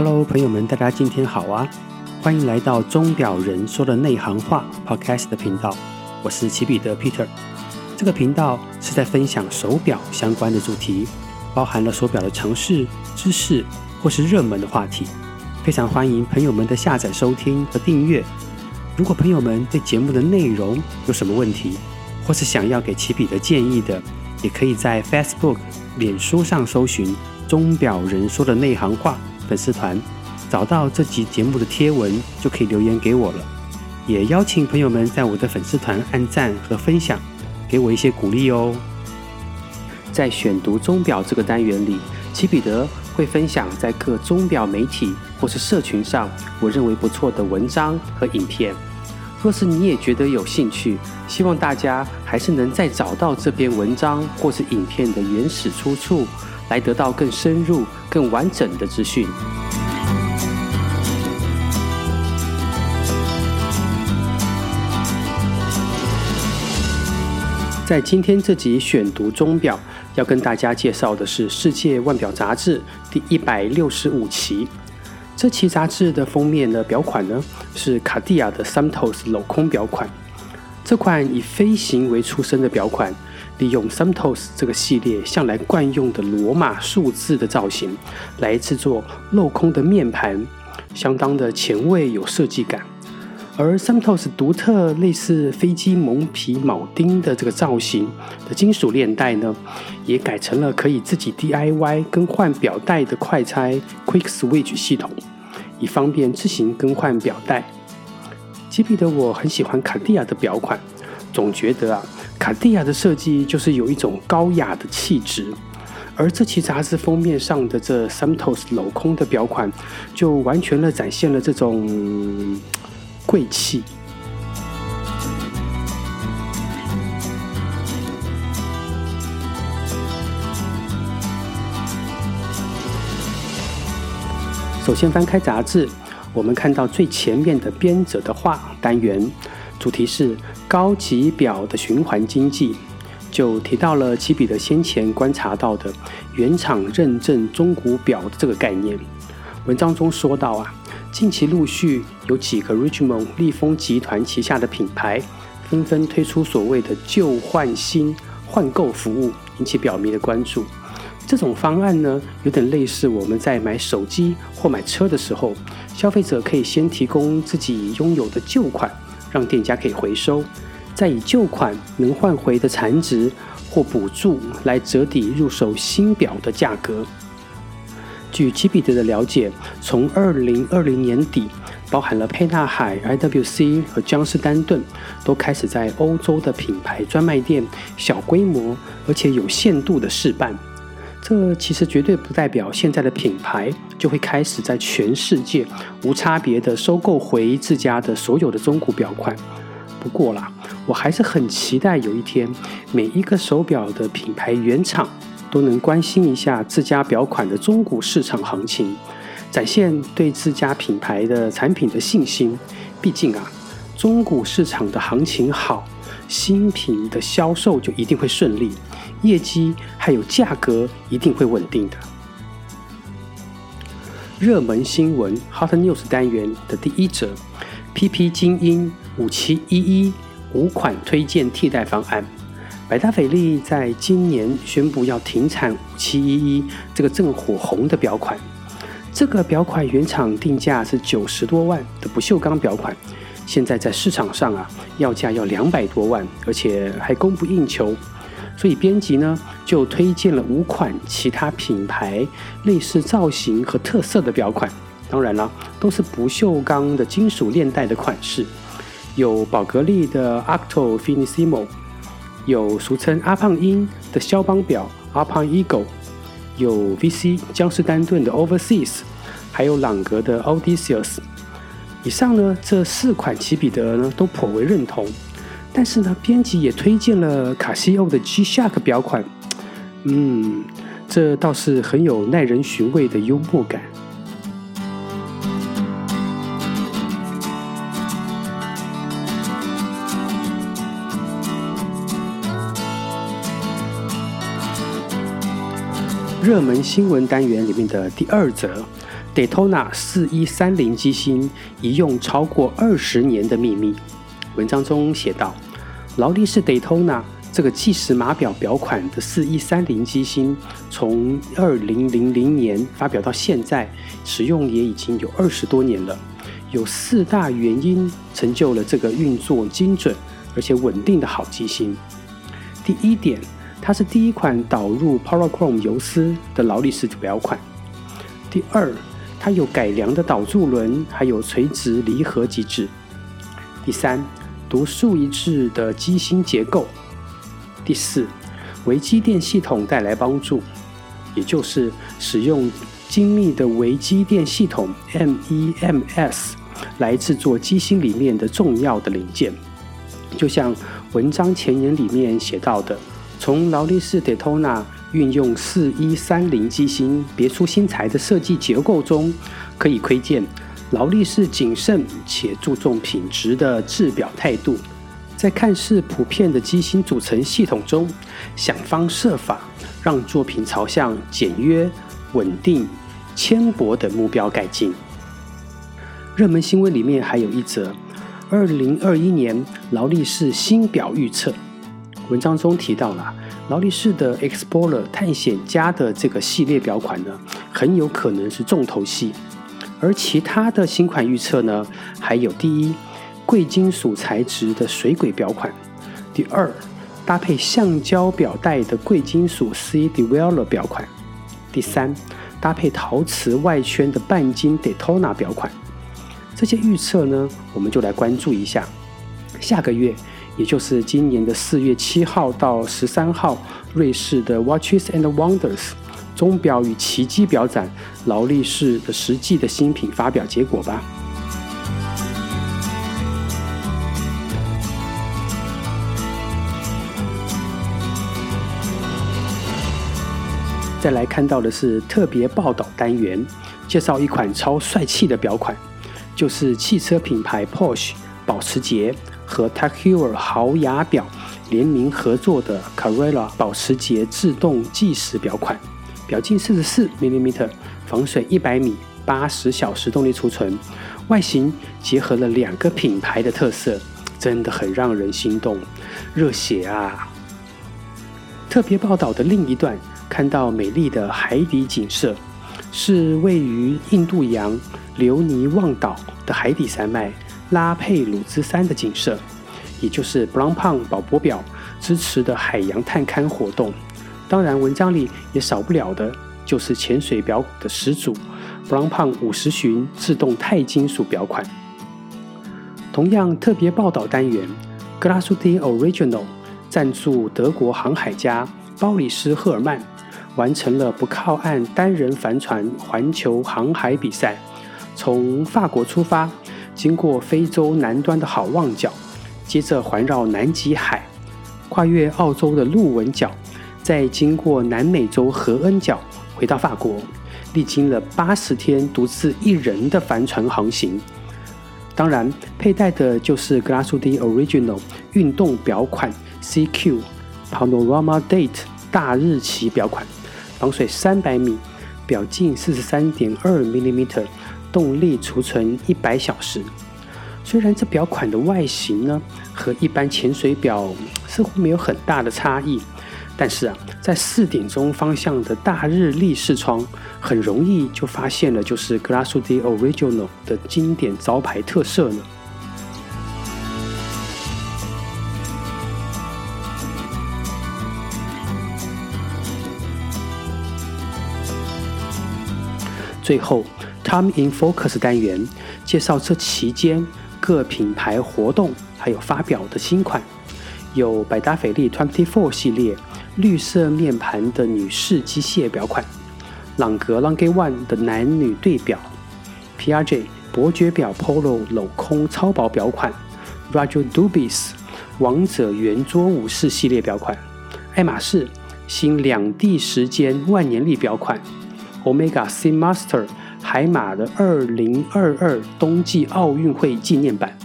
Hello，朋友们，大家今天好啊！欢迎来到钟表人说的内行话 Podcast 的频道，我是齐彼得 Peter。这个频道是在分享手表相关的主题，包含了手表的城市、知识或是热门的话题。非常欢迎朋友们的下载、收听和订阅。如果朋友们对节目的内容有什么问题，或是想要给齐彼得建议的，也可以在 Facebook、脸书上搜寻“钟表人说的内行话”粉丝团，找到这集节目的贴文，就可以留言给我了。也邀请朋友们在我的粉丝团按赞和分享，给我一些鼓励哦。在选读钟表这个单元里，齐彼得会分享在各钟表媒体或是社群上我认为不错的文章和影片。若是你也觉得有兴趣，希望大家还是能再找到这篇文章或是影片的原始出处，来得到更深入、更完整的资讯。在今天这集选读钟表，要跟大家介绍的是《世界腕表杂志》第一百六十五期。这期杂志的封面的表款呢，是卡地亚的 Santos 镂空表款。这款以飞行为出身的表款，利用 Santos 这个系列向来惯用的罗马数字的造型，来制作镂空的面盘，相当的前卫有设计感。而 Santos 独特类似飞机蒙皮铆钉的这个造型的金属链带呢，也改成了可以自己 DIY 更换表带的快拆 Quick Switch 系统，以方便自行更换表带。齐彼得我很喜欢卡地亚的表款，总觉得啊，卡地亚的设计就是有一种高雅的气质，而这期杂志封面上的这 Santos 镂空的表款，就完全的展现了这种。贵气。首先翻开杂志，我们看到最前面的编者的话单元，主题是高级表的循环经济，就提到了齐彼得先前观察到的原厂认证中古表的这个概念。文章中说到啊。近期陆续有几个 Richmond 利丰集团旗下的品牌纷纷推出所谓的旧换新换购服务，引起表迷的关注。这种方案呢，有点类似我们在买手机或买车的时候，消费者可以先提供自己拥有的旧款，让店家可以回收，再以旧款能换回的残值或补助来折抵入手新表的价格。据基彼得的了解，从二零二零年底，包含了沛纳海、IWC 和江诗丹顿，都开始在欧洲的品牌专卖店小规模而且有限度的试办。这其实绝对不代表现在的品牌就会开始在全世界无差别的收购回自家的所有的中古表款。不过啦，我还是很期待有一天，每一个手表的品牌原厂。都能关心一下自家表款的中古市场行情，展现对自家品牌的产品的信心。毕竟啊，中古市场的行情好，新品的销售就一定会顺利，业绩还有价格一定会稳定的。热门新闻 Hot News 单元的第一则：PP 精英五七一一五款推荐替代方案。百达翡丽在今年宣布要停产五七一一这个正火红的表款，这个表款原厂定价是九十多万的不锈钢表款，现在在市场上啊要价要两百多万，而且还供不应求，所以编辑呢就推荐了五款其他品牌类似造型和特色的表款，当然了，都是不锈钢的金属链带的款式，有宝格丽的 Octo Finissimo。有俗称阿胖鹰的肖邦表阿胖 Eagle，有 VC 江诗丹顿的 Overseas，还有朗格的 Odysseus。以上呢这四款起彼得呢都颇为认同，但是呢编辑也推荐了卡西欧的 G-Shock 表款，嗯，这倒是很有耐人寻味的幽默感。热门新闻单元里面的第二则 Daytona 4130机芯一用超过二十年的秘密。文章中写道，劳力士 Daytona 这个计时码表表款的4130机芯，从2000年发表到现在，使用也已经有二十多年了。有四大原因成就了这个运作精准而且稳定的好机芯。第一点，它是第一款导入 Polychrome 游丝的劳力士表款。第二，它有改良的导柱轮，还有垂直离合机制。第三，独树一帜的机芯结构。第四，微机电系统带来帮助，也就是使用精密的微机电系统 MEMS 来制作机芯里面的重要的零件。就像文章前言里面写到的，从劳力士 Daytona 运用四一三零机芯别出心裁的设计结构中，可以窥见劳力士谨慎且注重品质的制表态度。在看似普遍的机芯组成系统中，想方设法让作品朝向简约、稳定、纤薄的目标改进。热门新闻里面还有一则：二零二一年劳力士新表预测。文章中提到了劳力士的 Explorer 探险家的这个系列表款呢，很有可能是重头戏。而其他的新款预测呢，还有第一。贵金属材质的水鬼表款，第二，搭配橡胶表带的贵金属 C Dweller 表款，第三，搭配陶瓷外圈的半金 Daytona 表款。这些预测呢，我们就来关注一下。下个月，也就是今年的四月七号到十三号，瑞士的 Watches and Wonders 钟表与奇迹表展，劳力士的实际的新品发表结果吧。再来看到的是特别报道单元，介绍一款超帅气的表款，就是汽车品牌 Porsche 保时捷和 TAG Heuer 豪雅表联名合作的 Carrera 保时捷自动计时表款，表径四十四 mm，防水一百米，八十小时动力储存，外形结合了两个品牌的特色，真的很让人心动，热血啊！特别报道的另一段。看到美丽的海底景色，是位于印度洋留尼旺岛的海底山脉拉佩鲁兹山的景色，也就是 Brown p o n 宝珀表支持的海洋探勘活动。当然，文章里也少不了的就是潜水表的始祖 Blancpain 五十寻自动钛金属表款。同样特别报道单元，Glassti Original 赞助德国航海家鲍里斯·赫尔曼。完成了不靠岸单人帆船环球航海比赛，从法国出发，经过非洲南端的好望角，接着环绕南极海，跨越澳洲的鹿纹角，再经过南美洲合恩角，回到法国，历经了八十天独自一人的帆船航行。当然，佩戴的就是 Glasudy Original 运动表款 CQ Panorama Date 大日期表款。防水三百米，表径四十三点二 m m 动力储存一百小时。虽然这表款的外形呢，和一般潜水表似乎没有很大的差异，但是啊，在四点钟方向的大日历视窗，很容易就发现了，就是 Glasso di Original 的经典招牌特色呢。最后，Time in Focus 单元介绍这期间各品牌活动还有发表的新款，有百达翡丽 Twenty Four 系列绿色面盘的女士机械表款，朗格 l o n g One 的男女对表，PRJ 伯爵表 Polo 镂空超薄表款，Roger Dubis 王者圆桌武士系列表款，爱马仕新两地时间万年历表款。Omega Seamaster 海马的二零二二冬季奥运会纪念版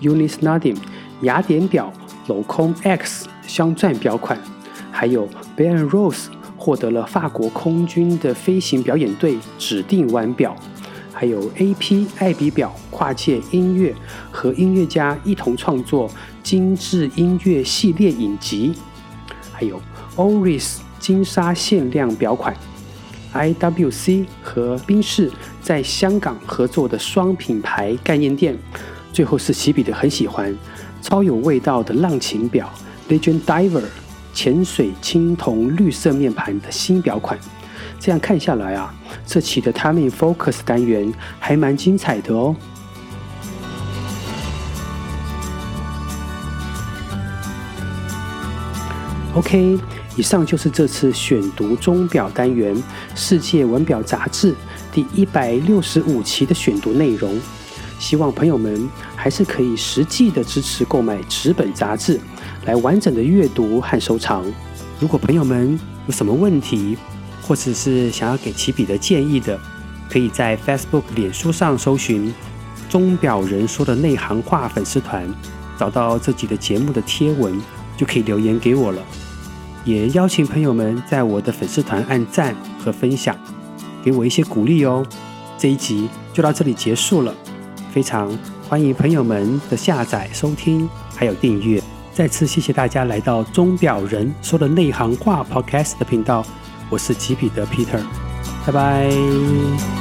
，Ulysse Nardin 雅典表镂空 X 镶钻表款，还有 Bell & Ross 获得了法国空军的飞行表演队指定腕表还有 AP 爱彼表跨界音乐和音乐家一同创作精致音乐系列影集，还有 Oris 金沙限量表款，IWC 和宾士在香港合作的双品牌概念店，最后是齐彼得很喜欢超有味道的浪琴表 Legend Diver 浅水青铜绿色面盘的新表款。这样看下来啊，这期的 Time in Focus 单元还蛮精彩的哦。OK，以上就是这次选读钟表单元《世界腕表杂志》第一百六十五期的选读内容。希望朋友们还是可以实际的支持购买纸本杂志，来完整的阅读和收藏。如果朋友们有什么问题，或者是想要给起笔的建议的，可以在 Facebook、脸书上搜寻“钟表人说的内行话”粉丝团，找到这集的节目的贴文，就可以留言给我了。也邀请朋友们在我的粉丝团按赞和分享，给我一些鼓励哦。这一集就到这里结束了，非常欢迎朋友们的下载、收听还有订阅。再次谢谢大家来到“钟表人说的内行话 ”Podcast 的频道。我是吉彼得 Peter，拜拜。